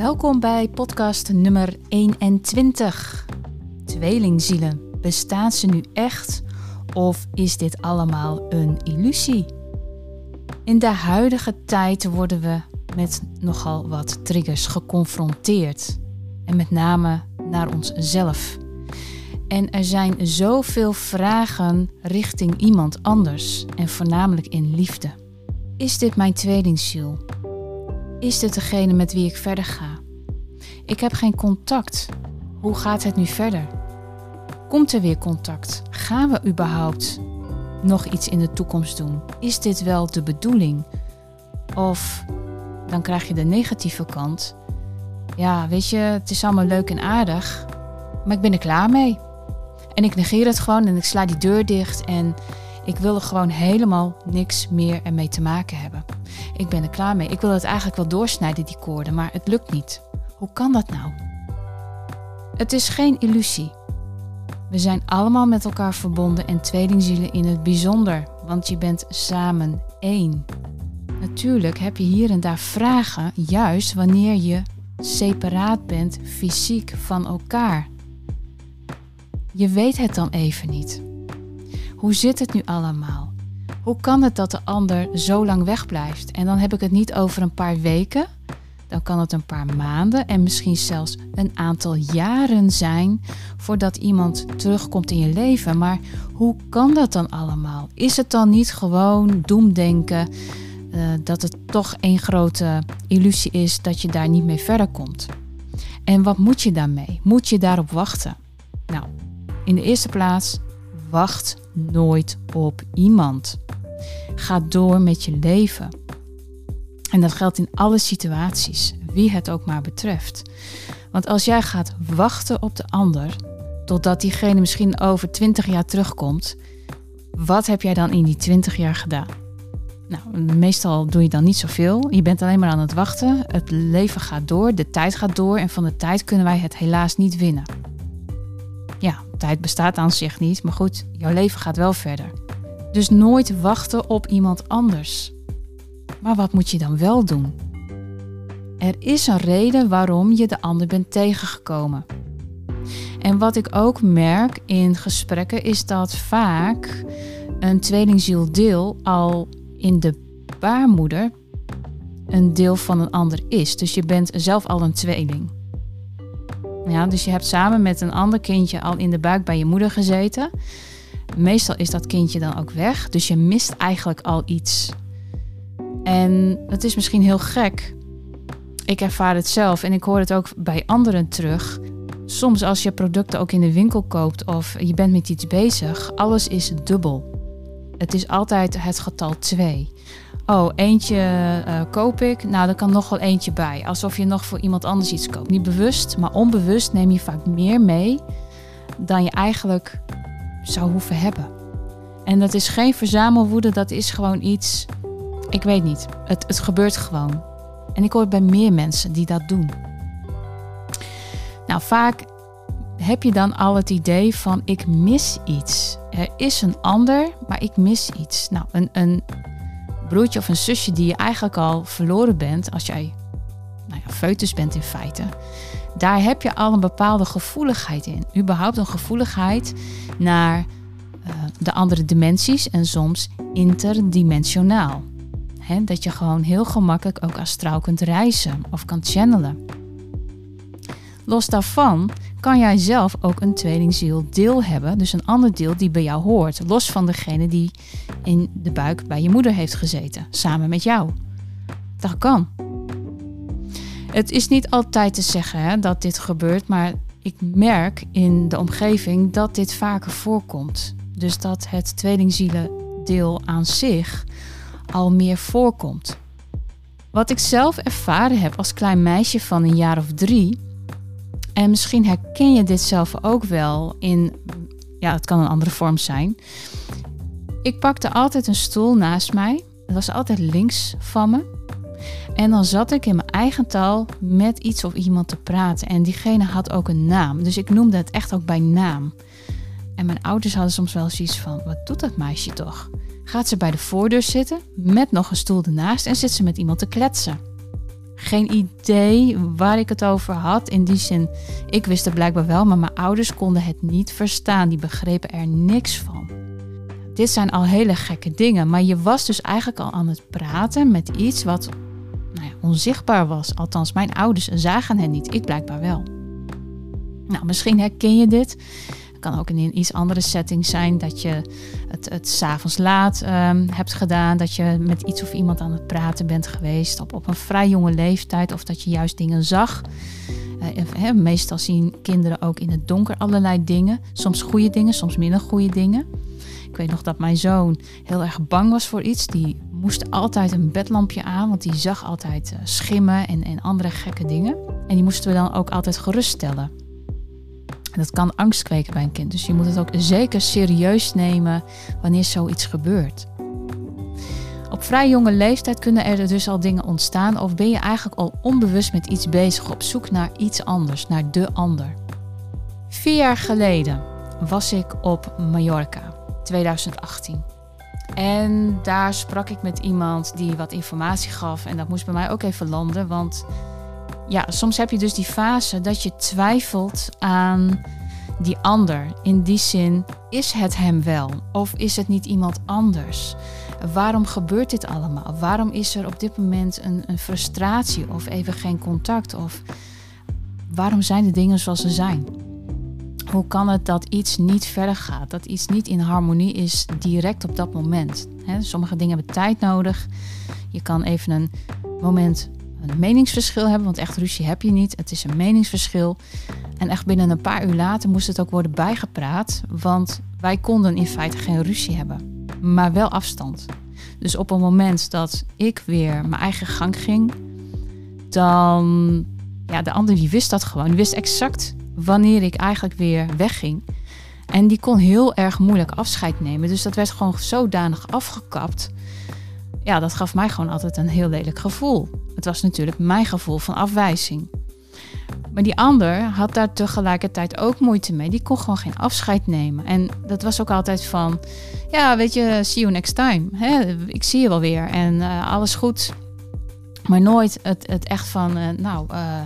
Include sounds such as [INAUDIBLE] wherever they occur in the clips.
Welkom bij podcast nummer 21. Tweelingzielen, bestaan ze nu echt of is dit allemaal een illusie? In de huidige tijd worden we met nogal wat triggers geconfronteerd. En met name naar onszelf. En er zijn zoveel vragen richting iemand anders en voornamelijk in liefde. Is dit mijn tweelingziel? Is dit degene met wie ik verder ga? Ik heb geen contact. Hoe gaat het nu verder? Komt er weer contact? Gaan we überhaupt nog iets in de toekomst doen? Is dit wel de bedoeling? Of dan krijg je de negatieve kant. Ja, weet je, het is allemaal leuk en aardig, maar ik ben er klaar mee. En ik negeer het gewoon en ik sla die deur dicht en ik wil er gewoon helemaal niks meer ermee te maken hebben. Ik ben er klaar mee. Ik wil het eigenlijk wel doorsnijden, die koorden, maar het lukt niet. Hoe kan dat nou? Het is geen illusie. We zijn allemaal met elkaar verbonden en tweelingzielen in het bijzonder, want je bent samen één. Natuurlijk heb je hier en daar vragen, juist wanneer je separaat bent fysiek van elkaar. Je weet het dan even niet. Hoe zit het nu allemaal? Hoe kan het dat de ander zo lang wegblijft? En dan heb ik het niet over een paar weken, dan kan het een paar maanden en misschien zelfs een aantal jaren zijn voordat iemand terugkomt in je leven. Maar hoe kan dat dan allemaal? Is het dan niet gewoon doemdenken uh, dat het toch een grote illusie is dat je daar niet mee verder komt? En wat moet je daarmee? Moet je daarop wachten? Nou, in de eerste plaats, wacht nooit op iemand. Ga door met je leven. En dat geldt in alle situaties, wie het ook maar betreft. Want als jij gaat wachten op de ander, totdat diegene misschien over 20 jaar terugkomt, wat heb jij dan in die 20 jaar gedaan? Nou, meestal doe je dan niet zoveel. Je bent alleen maar aan het wachten. Het leven gaat door, de tijd gaat door en van de tijd kunnen wij het helaas niet winnen. Tijd bestaat aan zich niet, maar goed, jouw leven gaat wel verder. Dus nooit wachten op iemand anders. Maar wat moet je dan wel doen? Er is een reden waarom je de ander bent tegengekomen. En wat ik ook merk in gesprekken is dat vaak een tweelingzieldeel al in de baarmoeder een deel van een ander is. Dus je bent zelf al een tweeling. Ja, dus je hebt samen met een ander kindje al in de buik bij je moeder gezeten. Meestal is dat kindje dan ook weg, dus je mist eigenlijk al iets. En het is misschien heel gek. Ik ervaar het zelf en ik hoor het ook bij anderen terug. Soms als je producten ook in de winkel koopt of je bent met iets bezig, alles is dubbel. Het is altijd het getal 2. Oh, eentje uh, koop ik. Nou, er kan nog wel eentje bij. Alsof je nog voor iemand anders iets koopt. Niet bewust, maar onbewust neem je vaak meer mee dan je eigenlijk zou hoeven hebben. En dat is geen verzamelwoede, dat is gewoon iets. Ik weet niet. Het, het gebeurt gewoon. En ik hoor bij meer mensen die dat doen. Nou, vaak heb je dan al het idee van ik mis iets. Er is een ander, maar ik mis iets. Nou, een, een broertje of een zusje die je eigenlijk al verloren bent als jij nou ja, foetus bent in feite. Daar heb je al een bepaalde gevoeligheid in. Überhaupt een gevoeligheid naar uh, de andere dimensies en soms interdimensionaal. He, dat je gewoon heel gemakkelijk ook astraal kunt reizen of kan channelen. Los daarvan kan jij zelf ook een tweelingziel deel hebben, dus een ander deel die bij jou hoort, los van degene die in de buik bij je moeder heeft gezeten, samen met jou. Dat kan. Het is niet altijd te zeggen hè, dat dit gebeurt, maar ik merk in de omgeving dat dit vaker voorkomt. Dus dat het tweelingzielendeel aan zich al meer voorkomt. Wat ik zelf ervaren heb als klein meisje van een jaar of drie, en misschien herken je dit zelf ook wel in, ja, het kan een andere vorm zijn. Ik pakte altijd een stoel naast mij. Het was altijd links van me. En dan zat ik in mijn eigen taal met iets of iemand te praten. En diegene had ook een naam. Dus ik noemde het echt ook bij naam. En mijn ouders hadden soms wel zoiets van: wat doet dat meisje toch? Gaat ze bij de voordeur zitten met nog een stoel ernaast en zit ze met iemand te kletsen? Geen idee waar ik het over had. In die zin, ik wist het blijkbaar wel, maar mijn ouders konden het niet verstaan. Die begrepen er niks van. Dit zijn al hele gekke dingen, maar je was dus eigenlijk al aan het praten met iets wat nou ja, onzichtbaar was. Althans, mijn ouders zagen het niet, ik blijkbaar wel. Nou, misschien herken je dit. Kan ook in een iets andere setting zijn dat je het, het s'avonds laat um, hebt gedaan. Dat je met iets of iemand aan het praten bent geweest op, op een vrij jonge leeftijd. Of dat je juist dingen zag. Uh, meestal zien kinderen ook in het donker allerlei dingen. Soms goede dingen, soms minder goede dingen. Ik weet nog dat mijn zoon heel erg bang was voor iets. Die moest altijd een bedlampje aan, want die zag altijd uh, schimmen en, en andere gekke dingen. En die moesten we dan ook altijd geruststellen. En dat kan angst kweken bij een kind. Dus je moet het ook zeker serieus nemen wanneer zoiets gebeurt. Op vrij jonge leeftijd kunnen er dus al dingen ontstaan of ben je eigenlijk al onbewust met iets bezig op zoek naar iets anders, naar de ander. Vier jaar geleden was ik op Mallorca, 2018. En daar sprak ik met iemand die wat informatie gaf en dat moest bij mij ook even landen, want ja, soms heb je dus die fase dat je twijfelt aan die ander. In die zin, is het hem wel of is het niet iemand anders? Waarom gebeurt dit allemaal? Waarom is er op dit moment een, een frustratie of even geen contact? Of waarom zijn de dingen zoals ze zijn? Hoe kan het dat iets niet verder gaat? Dat iets niet in harmonie is direct op dat moment? sommige dingen hebben tijd nodig. Je kan even een moment een meningsverschil hebben, want echt ruzie heb je niet. Het is een meningsverschil. En echt binnen een paar uur later moest het ook worden bijgepraat, want wij konden in feite geen ruzie hebben, maar wel afstand. Dus op het moment dat ik weer mijn eigen gang ging, dan, ja, de ander die wist dat gewoon. Die wist exact wanneer ik eigenlijk weer wegging. En die kon heel erg moeilijk afscheid nemen. Dus dat werd gewoon zodanig afgekapt ja, dat gaf mij gewoon altijd een heel lelijk gevoel. Het was natuurlijk mijn gevoel van afwijzing. Maar die ander had daar tegelijkertijd ook moeite mee. Die kon gewoon geen afscheid nemen. En dat was ook altijd van, ja, weet je, see you next time. Hè? Ik zie je wel weer en uh, alles goed. Maar nooit het, het echt van, uh, nou, uh,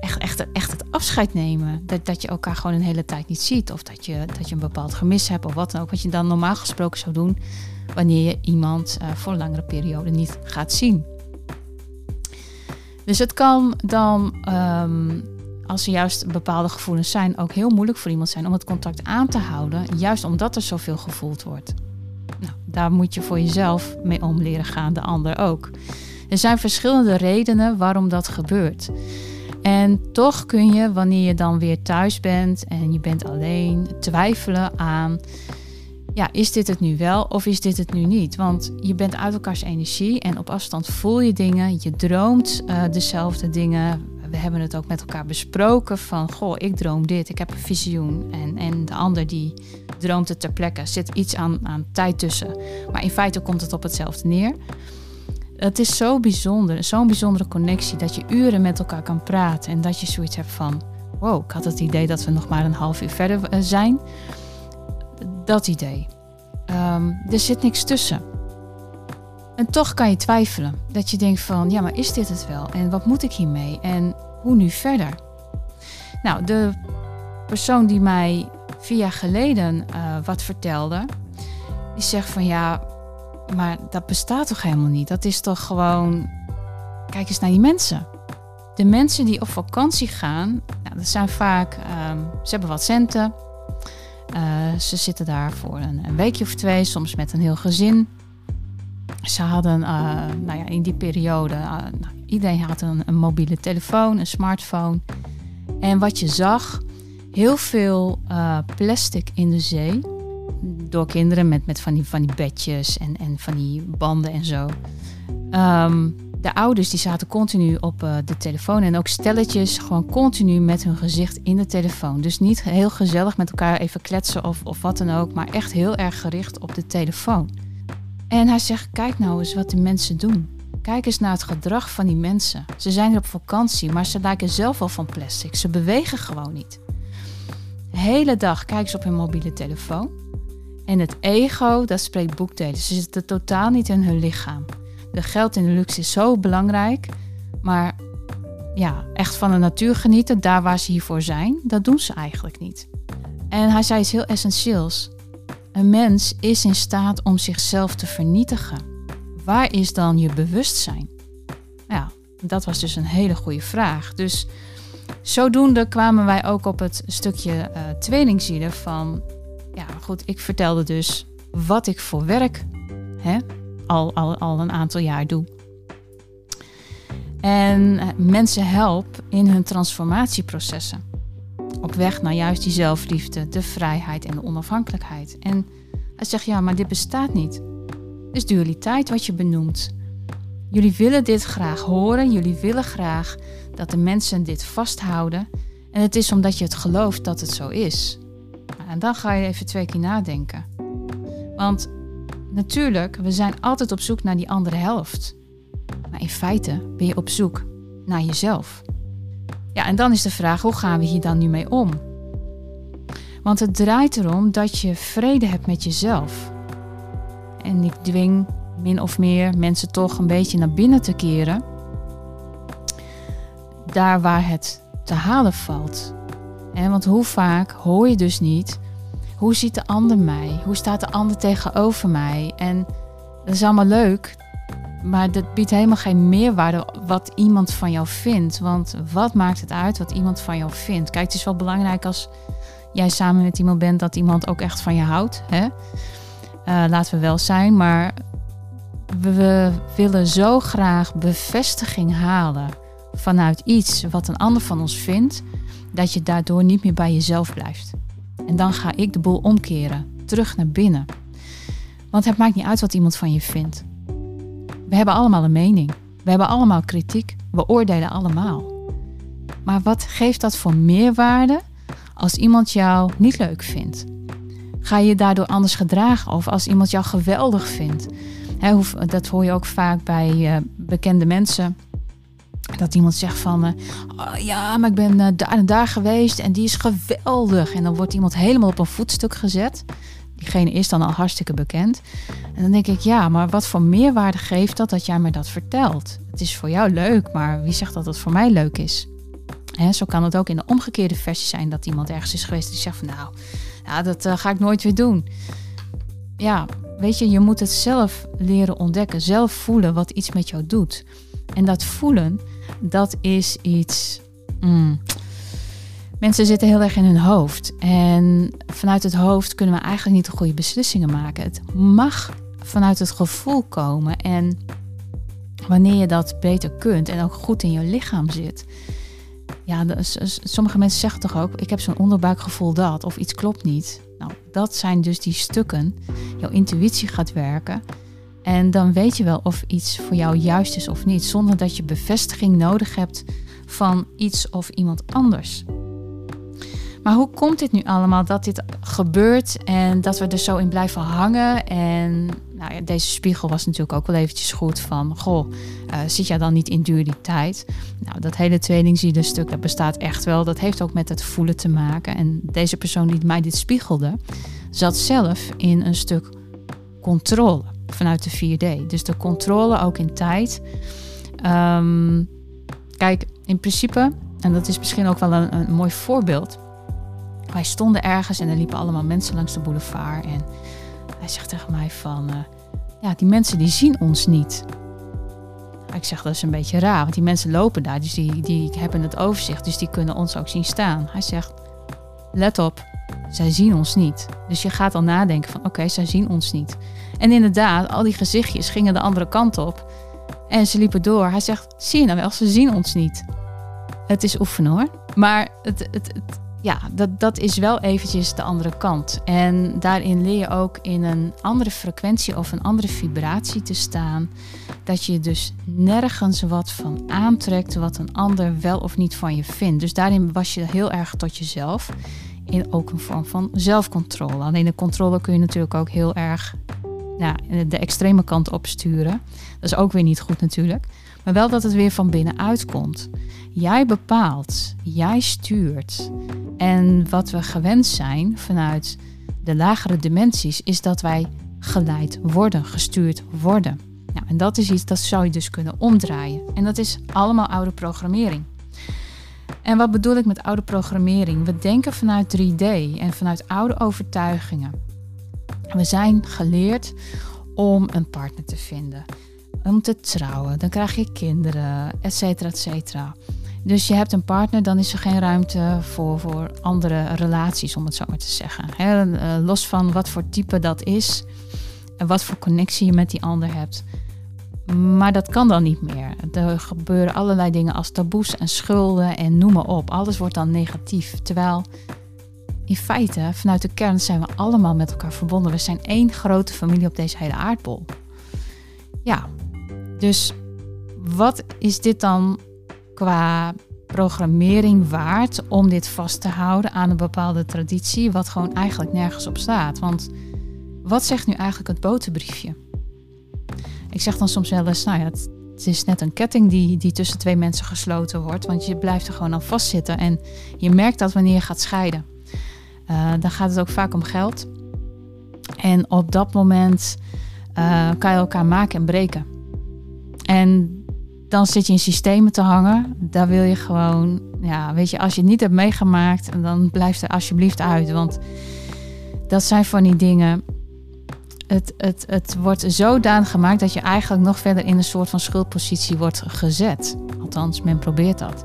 echt, echt, echt het afscheid nemen. Dat, dat je elkaar gewoon een hele tijd niet ziet. Of dat je, dat je een bepaald gemis hebt of wat dan ook. Wat je dan normaal gesproken zou doen wanneer je iemand uh, voor een langere periode niet gaat zien. Dus het kan dan, um, als er juist bepaalde gevoelens zijn, ook heel moeilijk voor iemand zijn om het contact aan te houden, juist omdat er zoveel gevoeld wordt. Nou, daar moet je voor jezelf mee om leren gaan, de ander ook. Er zijn verschillende redenen waarom dat gebeurt. En toch kun je, wanneer je dan weer thuis bent en je bent alleen, twijfelen aan ja, is dit het nu wel of is dit het nu niet? Want je bent uit elkaars energie en op afstand voel je dingen, je droomt uh, dezelfde dingen. We hebben het ook met elkaar besproken van, goh, ik droom dit, ik heb een visioen. En, en de ander die droomt het ter plekke, zit iets aan, aan tijd tussen. Maar in feite komt het op hetzelfde neer. Het is zo bijzonder, zo'n bijzondere connectie, dat je uren met elkaar kan praten en dat je zoiets hebt van, wow, ik had het idee dat we nog maar een half uur verder eh, zijn. Dat idee. Um, er zit niks tussen. En toch kan je twijfelen. Dat je denkt van, ja, maar is dit het wel? En wat moet ik hiermee? En hoe nu verder? Nou, de persoon die mij vier jaar geleden uh, wat vertelde, die zegt van ja, maar dat bestaat toch helemaal niet? Dat is toch gewoon, kijk eens naar die mensen. De mensen die op vakantie gaan, nou, dat zijn vaak, um, ze hebben wat centen, uh, ze zitten daar voor een, een, weekje of twee, soms met een heel gezin. Ze hadden uh, nou ja, in die periode, uh, nou, iedereen had een, mobiele telefoon, een smartphone. En wat je zag, heel veel plastic in de zee. Door kinderen met, met van, die, van die bedjes en, en van die banden en zo. Um, de ouders die zaten continu op uh, de telefoon en ook stelletjes gewoon continu met hun gezicht in de telefoon. Dus niet heel gezellig met elkaar even kletsen of, of wat dan ook, maar echt heel erg gericht op de telefoon. En hij zegt: Kijk nou eens wat de mensen doen. Kijk eens naar het gedrag van die mensen. Ze zijn hier op vakantie, maar ze lijken zelf al van plastic. Ze bewegen gewoon niet. De hele dag kijken ze op hun mobiele telefoon. En het ego, dat spreekt boekdelen. Ze zitten totaal niet in hun lichaam. De geld en de luxe is zo belangrijk Maar ja, echt van de natuur genieten, daar waar ze hiervoor zijn, dat doen ze eigenlijk niet. En hij zei iets heel essentieels. Een mens is in staat om zichzelf te vernietigen. Waar is dan je bewustzijn? Nou ja, dat was dus een hele goede vraag. Dus zodoende kwamen wij ook op het stukje uh, tweelingzielen van... Ja, goed, ik vertelde dus wat ik voor werk hè, al, al, al een aantal jaar doe. En eh, mensen help in hun transformatieprocessen. Op weg naar juist die zelfliefde, de vrijheid en de onafhankelijkheid. En hij zegt, ja, maar dit bestaat niet. Is dualiteit wat je benoemt. Jullie willen dit graag horen, jullie willen graag dat de mensen dit vasthouden. En het is omdat je het gelooft dat het zo is. En dan ga je even twee keer nadenken. Want natuurlijk, we zijn altijd op zoek naar die andere helft. Maar in feite ben je op zoek naar jezelf. Ja, en dan is de vraag, hoe gaan we hier dan nu mee om? Want het draait erom dat je vrede hebt met jezelf. En ik dwing min of meer mensen toch een beetje naar binnen te keren. Daar waar het te halen valt. En want hoe vaak hoor je dus niet, hoe ziet de ander mij? Hoe staat de ander tegenover mij? En dat is allemaal leuk, maar dat biedt helemaal geen meerwaarde wat iemand van jou vindt. Want wat maakt het uit wat iemand van jou vindt? Kijk, het is wel belangrijk als jij samen met iemand bent dat iemand ook echt van je houdt. Hè? Uh, laten we wel zijn, maar we willen zo graag bevestiging halen vanuit iets wat een ander van ons vindt, dat je daardoor niet meer bij jezelf blijft. En dan ga ik de boel omkeren, terug naar binnen. Want het maakt niet uit wat iemand van je vindt. We hebben allemaal een mening. We hebben allemaal kritiek. We oordelen allemaal. Maar wat geeft dat voor meerwaarde als iemand jou niet leuk vindt? Ga je daardoor anders gedragen? Of als iemand jou geweldig vindt? dat hoor je ook vaak bij uh, bekende mensen. Dat iemand zegt van, uh, oh, ja, maar ik ben uh, daar en daar geweest en die is geweldig. En dan wordt iemand helemaal op een voetstuk gezet diegene is dan al hartstikke bekend. En dan denk ik, ja, maar wat voor meerwaarde geeft dat dat jij me dat vertelt? Het is voor jou leuk, maar wie zegt dat het voor mij leuk is? Hè, zo kan het ook in de omgekeerde versie zijn dat iemand ergens is geweest die zegt van nou, ja, dat uh, ga ik nooit weer doen. Ja, weet je, je moet het zelf leren ontdekken, zelf voelen wat iets met jou doet. En dat voelen, dat is iets. Mm, Mensen zitten heel erg in hun hoofd. En vanuit het hoofd kunnen we eigenlijk niet de goede beslissingen maken. Het mag vanuit het gevoel komen. En wanneer je dat beter kunt en ook goed in je lichaam zit. Ja, sommige mensen zeggen toch ook: ik heb zo'n onderbuikgevoel dat, of iets klopt niet. Nou, dat zijn dus die stukken. Jouw intuïtie gaat werken. En dan weet je wel of iets voor jou juist is of niet, zonder dat je bevestiging nodig hebt van iets of iemand anders. Maar hoe komt dit nu allemaal dat dit gebeurt en dat we er zo in blijven hangen? En nou ja, deze spiegel was natuurlijk ook wel eventjes goed van, goh, uh, zit jij dan niet in dualiteit? Nou, dat hele tweelingziede stuk, dat bestaat echt wel. Dat heeft ook met het voelen te maken. En deze persoon die mij dit spiegelde, zat zelf in een stuk controle vanuit de 4D. Dus de controle ook in tijd. Um, kijk, in principe, en dat is misschien ook wel een, mooi voorbeeld wij stonden ergens en er liepen allemaal mensen langs de boulevard. En hij zegt tegen mij van, uh, ja, die mensen die zien ons niet. Ik zeg, dat is een beetje raar, want die mensen lopen daar, dus die, die hebben het overzicht, dus die kunnen ons ook zien staan. Hij zegt, let op, zij zien ons niet. Dus je gaat al nadenken van, oké, zij zien ons niet. En inderdaad, al die gezichtjes gingen de andere kant op. En ze liepen door. Hij zegt, zie je nou wel, ze zien ons niet. Het is oefenen hoor. Maar het, het, het, ja, dat, dat is wel eventjes de andere kant. En daarin leer je ook in een andere frequentie of een andere vibratie te staan. Dat je dus nergens wat van aantrekt wat een ander wel of niet van je vindt. Dus daarin was je heel erg tot jezelf. In ook een vorm van zelfcontrole. Alleen de controle kun je natuurlijk ook heel erg ja, de extreme kant opsturen. Dat is ook weer niet goed natuurlijk. Maar wel dat het weer van binnenuit komt. Jij bepaalt, jij stuurt. En wat we gewend zijn vanuit de lagere dimensies is dat wij geleid worden, gestuurd worden. Nou, en dat is iets dat zou je dus kunnen omdraaien. En dat is allemaal oude programmering. En wat bedoel ik met oude programmering? We denken vanuit 3D en vanuit oude overtuigingen. We zijn geleerd om een partner te vinden, om te trouwen, dan krijg je kinderen, et cetera, et cetera. Dus je hebt een partner, dan is er geen ruimte voor, voor andere relaties, om het zo maar te zeggen. Eh, los van wat voor type dat is en wat voor connectie je met die ander hebt. Maar dat kan dan niet meer. Er gebeuren allerlei dingen als taboes en schulden en noem maar op. Alles wordt dan negatief. Terwijl in feite, vanuit de kern zijn we allemaal met elkaar verbonden. We zijn één grote familie op deze hele aardbol. Ja, dus wat is dit dan qua programmering waard om dit vast te houden aan een bepaalde traditie, wat gewoon eigenlijk nergens op staat? Want wat zegt nu eigenlijk het boterbriefje? Ik zeg dan soms wel eens, nou ja, het, is net een ketting die, die tussen twee mensen gesloten wordt, want je blijft er gewoon aan vastzitten en je merkt dat wanneer je gaat scheiden. Uh, dan gaat het ook vaak om geld. En op dat moment uh, kan je elkaar maken en breken. En dan zit je in systemen te hangen. Daar wil je gewoon, ja, weet je, als je het niet hebt meegemaakt, dan blijf er alsjeblieft uit. Want dat zijn van die dingen. Het, het, het wordt zodanig gemaakt dat je eigenlijk nog verder in een soort van schuldpositie wordt gezet. Althans, men probeert dat.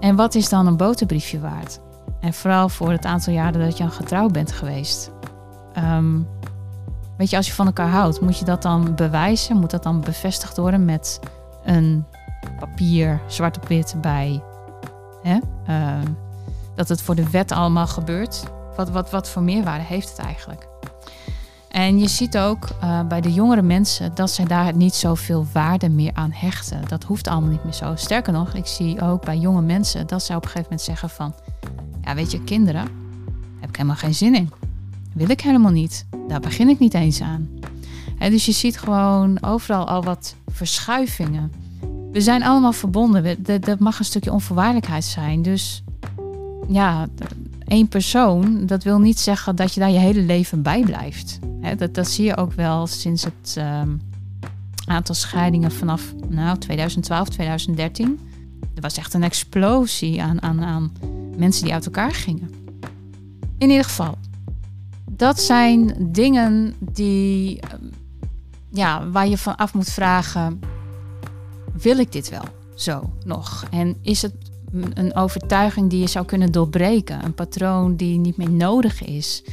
En wat is dan een boterbriefje waard? En vooral voor het aantal jaren dat je al getrouwd bent geweest. Ehm, weet je, als je van elkaar houdt, moet je dat dan bewijzen? Moet dat dan bevestigd worden met een papier, zwart op wit bij. Hè? Ehm, dat het voor de wet allemaal gebeurt. Wat, wat, wat voor meerwaarde heeft het eigenlijk? En je ziet ook uh, bij de jongere mensen dat zij daar niet zoveel waarde meer aan hechten. Dat hoeft allemaal niet meer zo. Sterker nog, ik zie ook bij jonge mensen dat zij op een gegeven moment zeggen van... Ja, weet je, kinderen, heb ik helemaal geen zin in. Wil ik helemaal niet. Daar begin ik niet eens aan. dus je ziet gewoon overal al wat verschuivingen. We zijn allemaal verbonden. Dat mag een stukje onvoorwaardelijkheid zijn. Dus ja, één persoon, dat wil niet zeggen dat je daar je hele leven bij blijft. Dat, dat zie je ook wel sinds het um, aantal scheidingen vanaf nou, 2012, 2013. Er was echt een explosie aan, aan, aan mensen die uit elkaar gingen. In ieder geval, dat zijn dingen die, ehm, ja, waar je van af moet vragen: wil ik dit wel zo nog? En is het een overtuiging die je zou kunnen doorbreken? Een patroon die niet meer nodig is?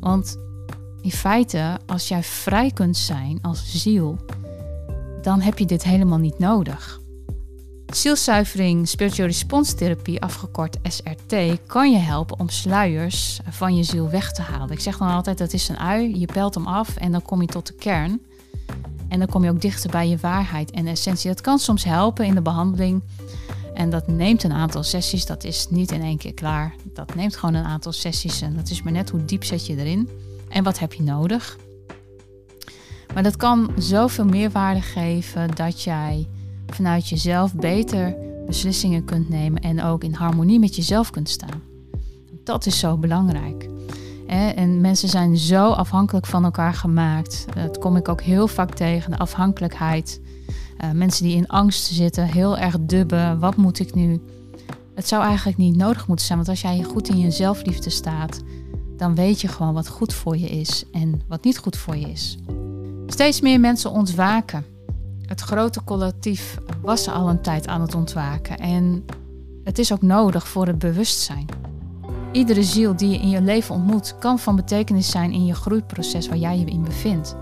Want in feite, als jij vrij kunt zijn als ziel, dan heb je dit helemaal niet nodig. Zielzuivering Spiritual Response Therapie, afgekort SRT, kan je helpen om sluiers van je ziel weg te halen. Ik zeg dan altijd, dat is een ui, je pelt hem af en dan kom je tot de kern. En dan kom je ook dichter bij je waarheid en essentie. Dat kan soms helpen in de behandeling. En dat neemt een aantal sessies, dat is niet in één keer klaar. Dat neemt gewoon een aantal sessies en dat is maar net hoe diep zet je erin. En wat heb je nodig? Maar dat kan zoveel meerwaarde geven dat jij vanuit jezelf beter beslissingen kunt nemen en ook in harmonie met jezelf kunt staan. Dat is zo belangrijk. En mensen zijn zo afhankelijk van elkaar gemaakt. Dat kom ik ook heel vaak tegen, de afhankelijkheid. Uh, mensen die in angst zitten, heel erg dubben. Wat moet ik nu? Het zou eigenlijk niet nodig moeten zijn, want als jij goed in je zelfliefde staat, dan weet je gewoon wat goed voor je is en wat niet goed voor je is. Steeds meer mensen ontwaken. Het grote collectief was al een tijd aan het ontwaken en het is ook nodig voor het bewustzijn. Iedere ziel die je in je leven ontmoet kan van betekenis zijn in je groeiproces waar jij je in bevindt.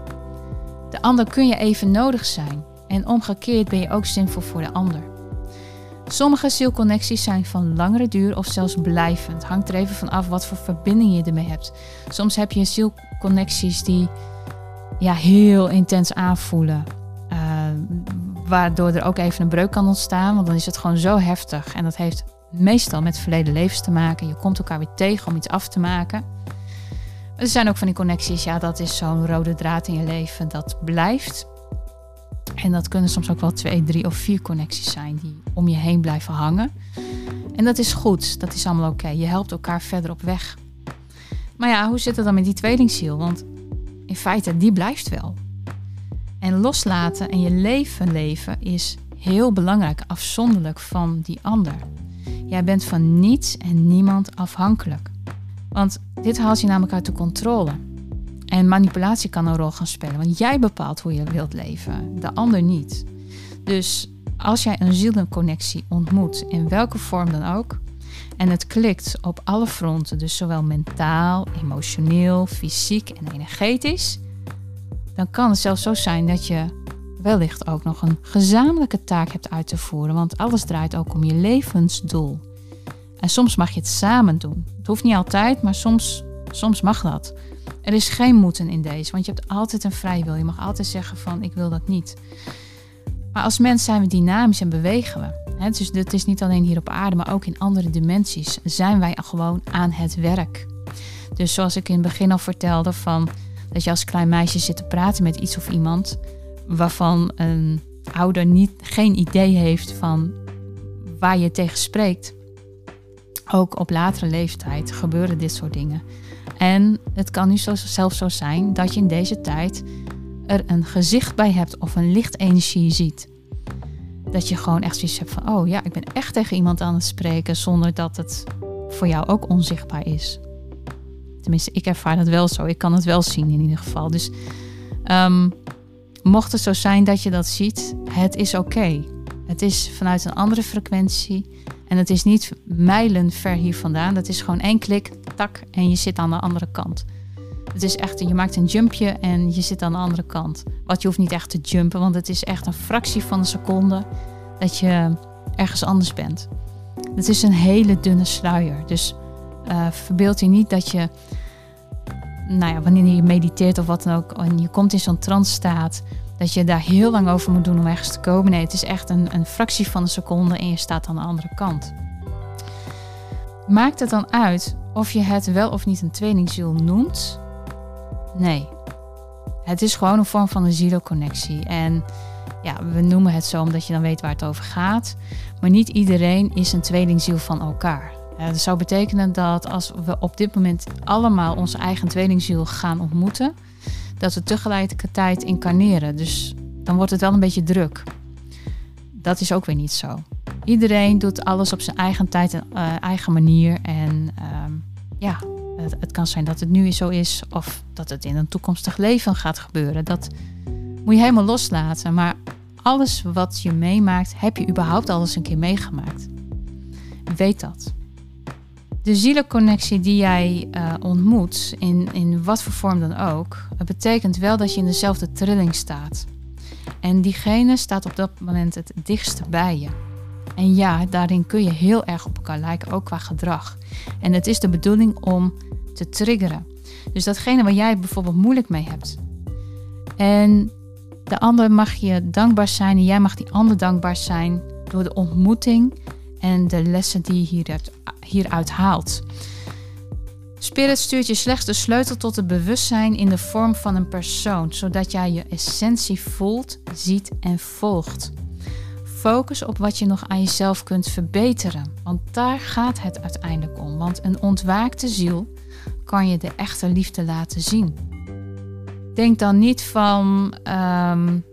De ander kun je even nodig zijn en omgekeerd ben je ook zinvol voor de ander. Sommige zielconnecties zijn van langere duur of zelfs blijvend. Hangt er even van af wat voor verbinding je ermee hebt. Soms heb je zielconnecties die ja, heel intens aanvoelen. Uh, waardoor er ook even een breuk kan ontstaan, want dan is het gewoon zo heftig. En dat heeft meestal met verleden levens te maken. Je komt elkaar weer tegen om iets af te maken. er zijn ook van die connecties, ja, dat is zo'n rode draad in je leven, dat blijft. En dat kunnen soms ook wel twee, drie of vier connecties zijn die om je heen blijven hangen. En dat is goed, dat is allemaal oké. Je helpt elkaar verder op weg. Maar ja, hoe zit het dan met die tweelingziel? Want in feite, die blijft wel. En loslaten en je leven leven is heel belangrijk, afzonderlijk van die ander. Jij bent van niets en niemand afhankelijk. Want dit haalt je namelijk uit de controle. En manipulatie kan een rol gaan spelen, want jij bepaalt hoe je wilt leven, de ander niet. Dus als jij een zielenconnectie ontmoet, in welke vorm dan ook, en het klikt op alle fronten, dus zowel mentaal, emotioneel, fysiek en energetisch, dan kan het zelfs zo zijn dat je wellicht ook nog een gezamenlijke taak hebt uit te voeren, want alles draait ook om je levensdoel. En soms mag je het samen doen. Het hoeft niet altijd, maar soms, soms mag dat. Er is geen moeten in deze, want je hebt altijd een vrije wil. Je mag altijd zeggen van ik wil dat niet. Maar als mens zijn we dynamisch en bewegen we. He, dus dit is niet alleen hier op aarde, maar ook in andere dimensies zijn wij gewoon aan het werk. Dus zoals ik in het begin al vertelde, van dat je als klein meisje zit te praten met iets of iemand waarvan een ouder niet, geen idee heeft van waar je tegen spreekt. Ook op latere leeftijd gebeuren dit soort dingen. En het kan nu zelfs zo zijn dat je in deze tijd er een gezicht bij hebt of een lichtenergie ziet. Dat je gewoon echt zoiets hebt van, oh ja, ik ben echt tegen iemand aan het spreken zonder dat het voor jou ook onzichtbaar is. Tenminste, ik ervaar dat wel zo. Ik kan het wel zien in ieder geval. Dus um, mocht het zo zijn dat je dat ziet, het is oké. Het is vanuit een andere frequentie. En het is niet mijlen ver hier vandaan. Dat is gewoon één klik, tak, en je zit aan de andere kant. Het is echt, je maakt een jumpje en je zit aan de andere kant. Wat je hoeft niet echt te jumpen, want het is echt een fractie van een seconde dat je ergens anders bent. Het is een hele dunne sluier. Dus uh, verbeeld je niet dat je, nou ja, wanneer je mediteert of wat dan ook, en je komt in zo'n trance staat, dat je daar heel lang over moet doen om ergens te komen. Nee, het is echt een, een fractie van een seconde en je staat aan de andere kant. Maakt het dan uit of je het wel of niet een tweelingziel noemt? Nee. Het is gewoon een vorm van een zielconnectie. En ja, we noemen het zo omdat je dan weet waar het over gaat. Maar niet iedereen is een tweelingziel van elkaar. Dat zou betekenen dat als we op dit moment allemaal onze eigen tweelingziel gaan ontmoeten, dat we tegelijkertijd incarneren. Dus dan wordt het wel een beetje druk. Dat is ook weer niet zo. Iedereen doet alles op zijn eigen tijd en uh, eigen manier. En uh, ja, het, het, kan zijn dat het nu zo is of dat het in een toekomstig leven gaat gebeuren. Dat moet je helemaal loslaten. Maar alles wat je meemaakt, heb je überhaupt alles een keer meegemaakt. Weet dat de zielenconnectie die jij uh, ontmoet, in, in wat voor vorm dan ook, het betekent wel dat je in dezelfde trilling staat. En diegene staat op dat moment het dichtste bij je. En ja, daarin kun je heel erg op elkaar lijken, ook qua gedrag. En het is de bedoeling om te triggeren. Dus datgene waar jij bijvoorbeeld moeilijk mee hebt. En de ander mag je dankbaar zijn en jij mag die ander dankbaar zijn door de ontmoeting en de lessen die je hieruit, hieruit haalt. Spirit stuurt je slechts de sleutel tot het bewustzijn in de vorm van een persoon, zodat jij je essentie voelt, ziet en volgt. Focus op wat je nog aan jezelf kunt verbeteren, want daar gaat het uiteindelijk om. Want een ontwaakte ziel kan je de echte liefde laten zien. Denk dan niet van, um,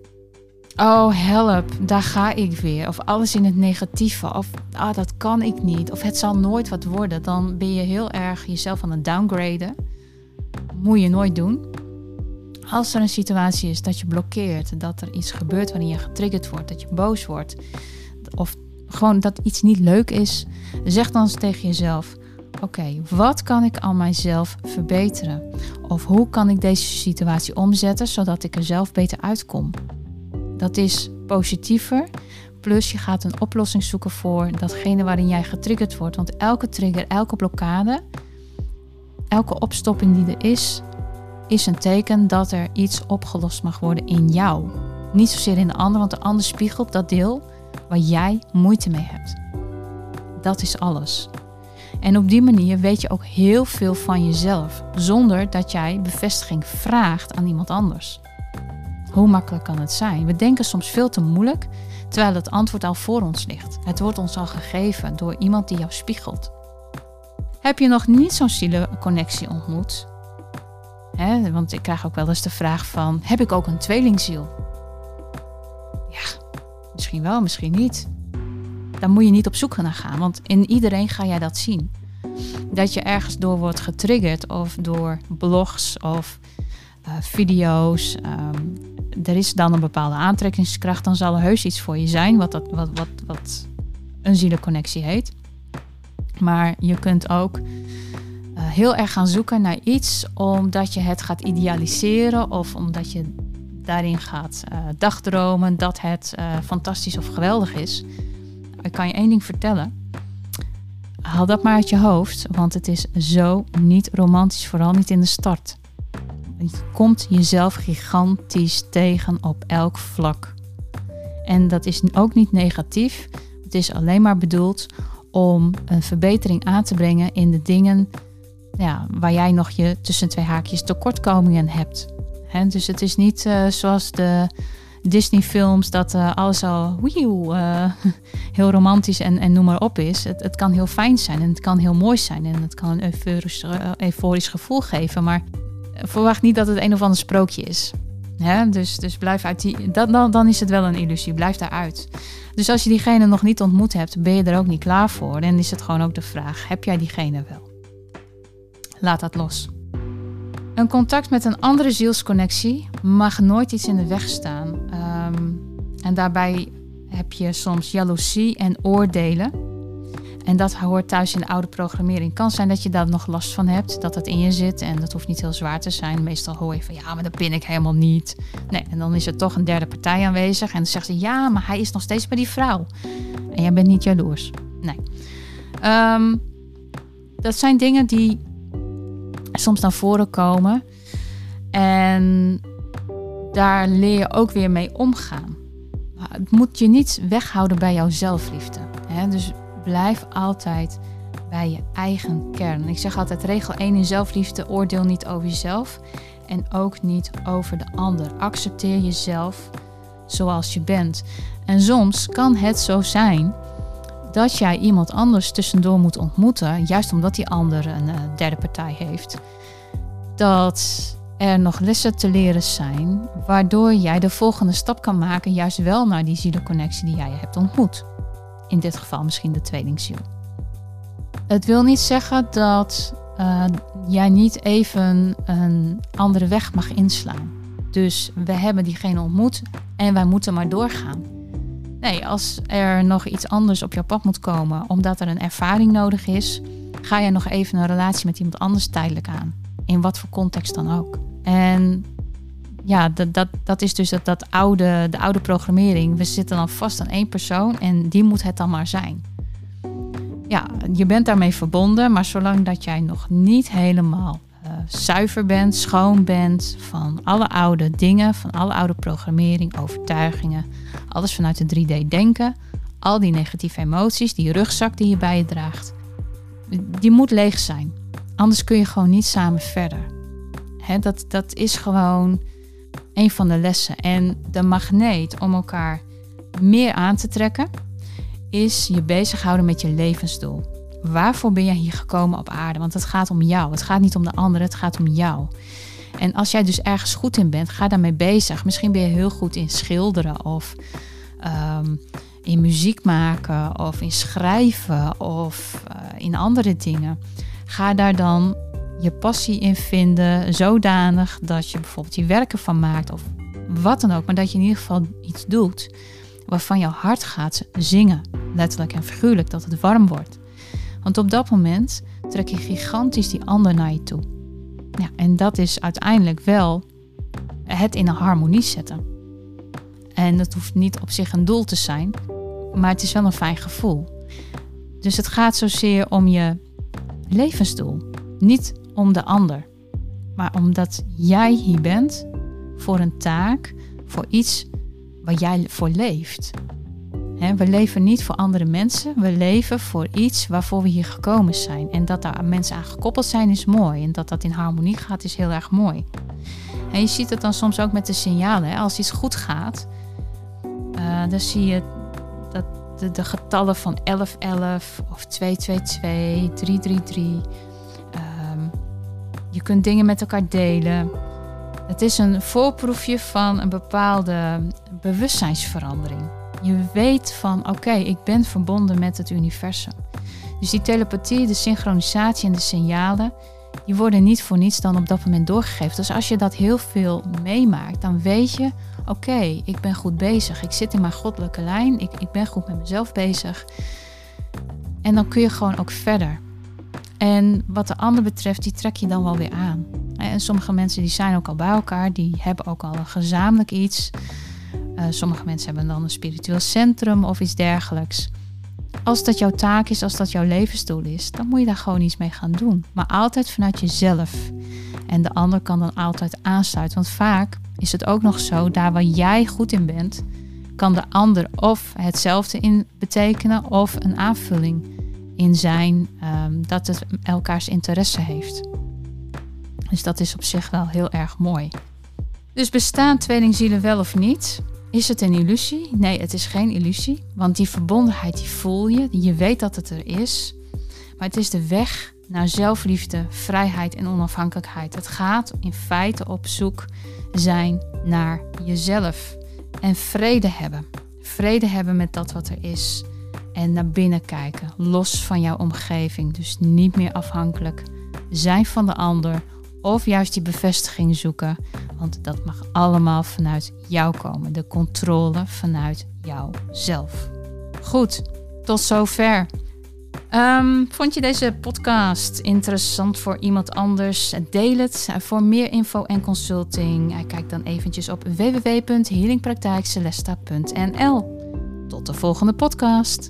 Oh, help, daar ga ik weer. Of alles in het negatieve. Of ah, dat kan ik niet. Of het zal nooit wat worden. Dan ben je heel erg jezelf aan het downgraden. Moet je nooit doen. Als er een situatie is dat je blokkeert, dat er iets gebeurt waarin je getriggerd wordt, dat je boos wordt, of gewoon dat iets niet leuk is, zeg dan eens tegen jezelf: Oké, wat kan ik aan mijzelf verbeteren? Of hoe kan ik deze situatie omzetten zodat ik er zelf beter uitkom? Dat is positiever. Plus je gaat een oplossing zoeken voor datgene waarin jij getriggerd wordt. Want elke trigger, elke blokkade, elke opstopping die er is, is een teken dat er iets opgelost mag worden in jou. Niet zozeer in de ander, want de ander spiegelt dat deel waar jij moeite mee hebt. Dat is alles. En op die manier weet je ook heel veel van jezelf, zonder dat jij bevestiging vraagt aan iemand anders. Hoe makkelijk kan het zijn? We denken soms veel te moeilijk, terwijl het antwoord al voor ons ligt. Het wordt ons al gegeven door iemand die jou spiegelt. Heb je nog niet zo'n zielenconnectie ontmoet? want ik krijg ook wel eens de vraag van, heb ik ook een tweelingziel? Misschien wel, misschien niet. Daar moet je niet op zoek naar gaan, want in iedereen ga jij dat zien. Dat je ergens door wordt getriggerd of door blogs of uh, video's. Um, er is dan een bepaalde aantrekkingskracht, dan zal er heus iets voor je zijn, wat, dat, wat, wat, wat een zielenconnectie heet. Maar je kunt ook uh, heel erg gaan zoeken naar iets omdat je het gaat idealiseren of omdat je daarin gaat uh, dagdromen dat het fantastisch of geweldig is. Ik kan je één ding vertellen. Haal dat maar uit je hoofd, want het is zo niet romantisch, vooral niet in de start. Je komt jezelf gigantisch tegen op elk vlak. En dat is ook niet negatief. Het is alleen maar bedoeld om een verbetering aan te brengen in de dingen ja, waar jij nog je tussen twee haakjes tekortkomingen hebt. dus het is niet uh, zoals de Disney-films dat uh, alles al uh, [LAUGHS] heel romantisch en, en noem maar op is. Het, het, kan heel fijn zijn en het kan heel mooi zijn en het kan een euforisch, euforisch gevoel geven. Maar verwacht niet dat het een of ander sprookje is. dus, dus blijf uit die. Dat, dan, dan is het wel een illusie. Blijf daaruit. Dus als je diegene nog niet ontmoet hebt, ben je er ook niet klaar voor. Dan is het gewoon ook de vraag: heb jij diegene wel? Laat dat los. Een contact met een andere zielsconnectie mag nooit iets in de weg staan. Um, en daarbij heb je soms jaloezie en oordelen. En dat hoort thuis in de oude programmering. Kan zijn dat je daar nog last van hebt, dat het in je zit. En dat hoeft niet heel zwaar te zijn. Meestal hoor je van ja, maar dat ben ik helemaal niet. Nee, en dan is er toch een derde partij aanwezig. En dan zegt ze ja, maar hij is nog steeds bij die vrouw. En jij bent niet jaloers. Nee. Um, dat zijn dingen die soms naar voren komen. En daar leer je ook weer mee omgaan. het moet je niet weghouden bij jouw zelfliefde. Hè? Dus blijf altijd bij je eigen kern. Ik zeg altijd regel 1 in zelfliefde, oordeel niet over jezelf en ook niet over de ander. Accepteer jezelf zoals je bent. En soms kan het zo zijn dat jij iemand anders tussendoor moet ontmoeten, juist omdat die ander een uh, derde partij heeft. Dat er nog lessen te leren zijn, waardoor jij de volgende stap kan maken, juist wel naar die zielenconnectie die jij hebt ontmoet in dit geval misschien de tweelingziel. Het wil niet zeggen dat uh, jij niet even een andere weg mag inslaan. Dus we hebben diegene ontmoet en wij moeten maar doorgaan. Nee, als er nog iets anders op jouw pad moet komen, omdat er een ervaring nodig is, ga je nog even een relatie met iemand anders tijdelijk aan. In wat voor context dan ook. En ja, dat, dat, dat is dus dat, dat oude, de oude programmering. We zitten dan vast aan één persoon en die moet het dan maar zijn. Ja, je bent daarmee verbonden, maar zolang dat jij nog niet helemaal uh, zuiver bent, schoon bent van alle oude dingen, van alle oude programmering, overtuigingen, alles vanuit de 3D denken, al die negatieve emoties, die rugzak die je bij je draagt, die moet leeg zijn. Anders kun je gewoon niet samen verder. Hè, dat, dat is gewoon een van de lessen. En de magneet om elkaar meer aan te trekken, is je bezighouden met je levensdoel. Waarvoor ben jij hier gekomen op aarde? Want het gaat om jou. Het gaat niet om de anderen, het gaat om jou. En als jij dus ergens goed in bent, ga daarmee bezig. Misschien ben je heel goed in schilderen of um, in muziek maken of in schrijven of uh, in andere dingen. Ga daar dan je passie in vinden, zodanig dat je bijvoorbeeld je werken van maakt of wat dan ook, maar dat je in ieder geval iets doet waarvan jouw hart gaat zingen, letterlijk en figuurlijk, dat het warm wordt. Want op dat moment trek je gigantisch die ander naar je toe. Ja, en dat is uiteindelijk wel het in een harmonie zetten. En het hoeft niet op zich een doel te zijn, maar het is wel een fijn gevoel. Dus het gaat zozeer om je levensdoel. Niet om de ander, maar omdat jij hier bent voor een taak, voor iets waar jij voor leeft. we leven niet voor andere mensen, we leven voor iets waarvoor we hier gekomen zijn. En dat daar mensen aan gekoppeld zijn is mooi. En dat dat in harmonie gaat is heel erg mooi. En je ziet het dan soms ook met de signalen. Als iets goed gaat, uh, dan zie je dat de, getallen van 1111 of 222, 333 je kunt dingen met elkaar delen. Het is een voorproefje van een bepaalde bewustzijnsverandering. Je weet van oké, ik ben verbonden met het universum. Dus die telepathie, de synchronisatie en de signalen, die worden niet voor niets dan op dat moment doorgegeven. Dus als je dat heel veel meemaakt, dan weet je, oké, ik ben goed bezig. Ik zit in mijn goddelijke lijn. Ik, ik ben goed met mezelf bezig. En dan kun je gewoon ook verder. En wat de ander betreft, die trek je dan wel weer aan. En sommige mensen die zijn ook al bij elkaar, die hebben ook al een gezamenlijk iets. Uh, sommige mensen hebben dan een spiritueel centrum of iets dergelijks. Als dat jouw taak is, als dat jouw levensdoel is, dan moet je daar gewoon iets mee gaan doen. Maar altijd vanuit jezelf. En de ander kan dan altijd aansluiten. Want vaak is het ook nog zo, daar waar jij goed in bent, kan de ander of hetzelfde in betekenen of een aanvulling in zijn um, dat het elkaars interesse heeft. Dus dat is op zich wel heel erg mooi. Dus bestaan tweelingzielen wel of niet? Is het een illusie? Nee, het is geen illusie. Want die verbondenheid die voel je. Je weet dat het er is. Maar het is de weg naar zelfliefde, vrijheid en onafhankelijkheid. Het gaat in feite op zoek zijn naar jezelf. En vrede hebben. Vrede hebben met dat wat er is. En naar binnen kijken. Los van jouw omgeving. Dus niet meer afhankelijk zijn van de ander of juist die bevestiging zoeken. Want dat mag allemaal vanuit jou komen. De controle vanuit jouzelf. Goed, tot zover. Um, vond je deze podcast interessant voor iemand anders? Deel het. Voor meer info en consulting, kijk dan eventjes op www.healingpraktijkcelesta.nl. Tot de volgende podcast.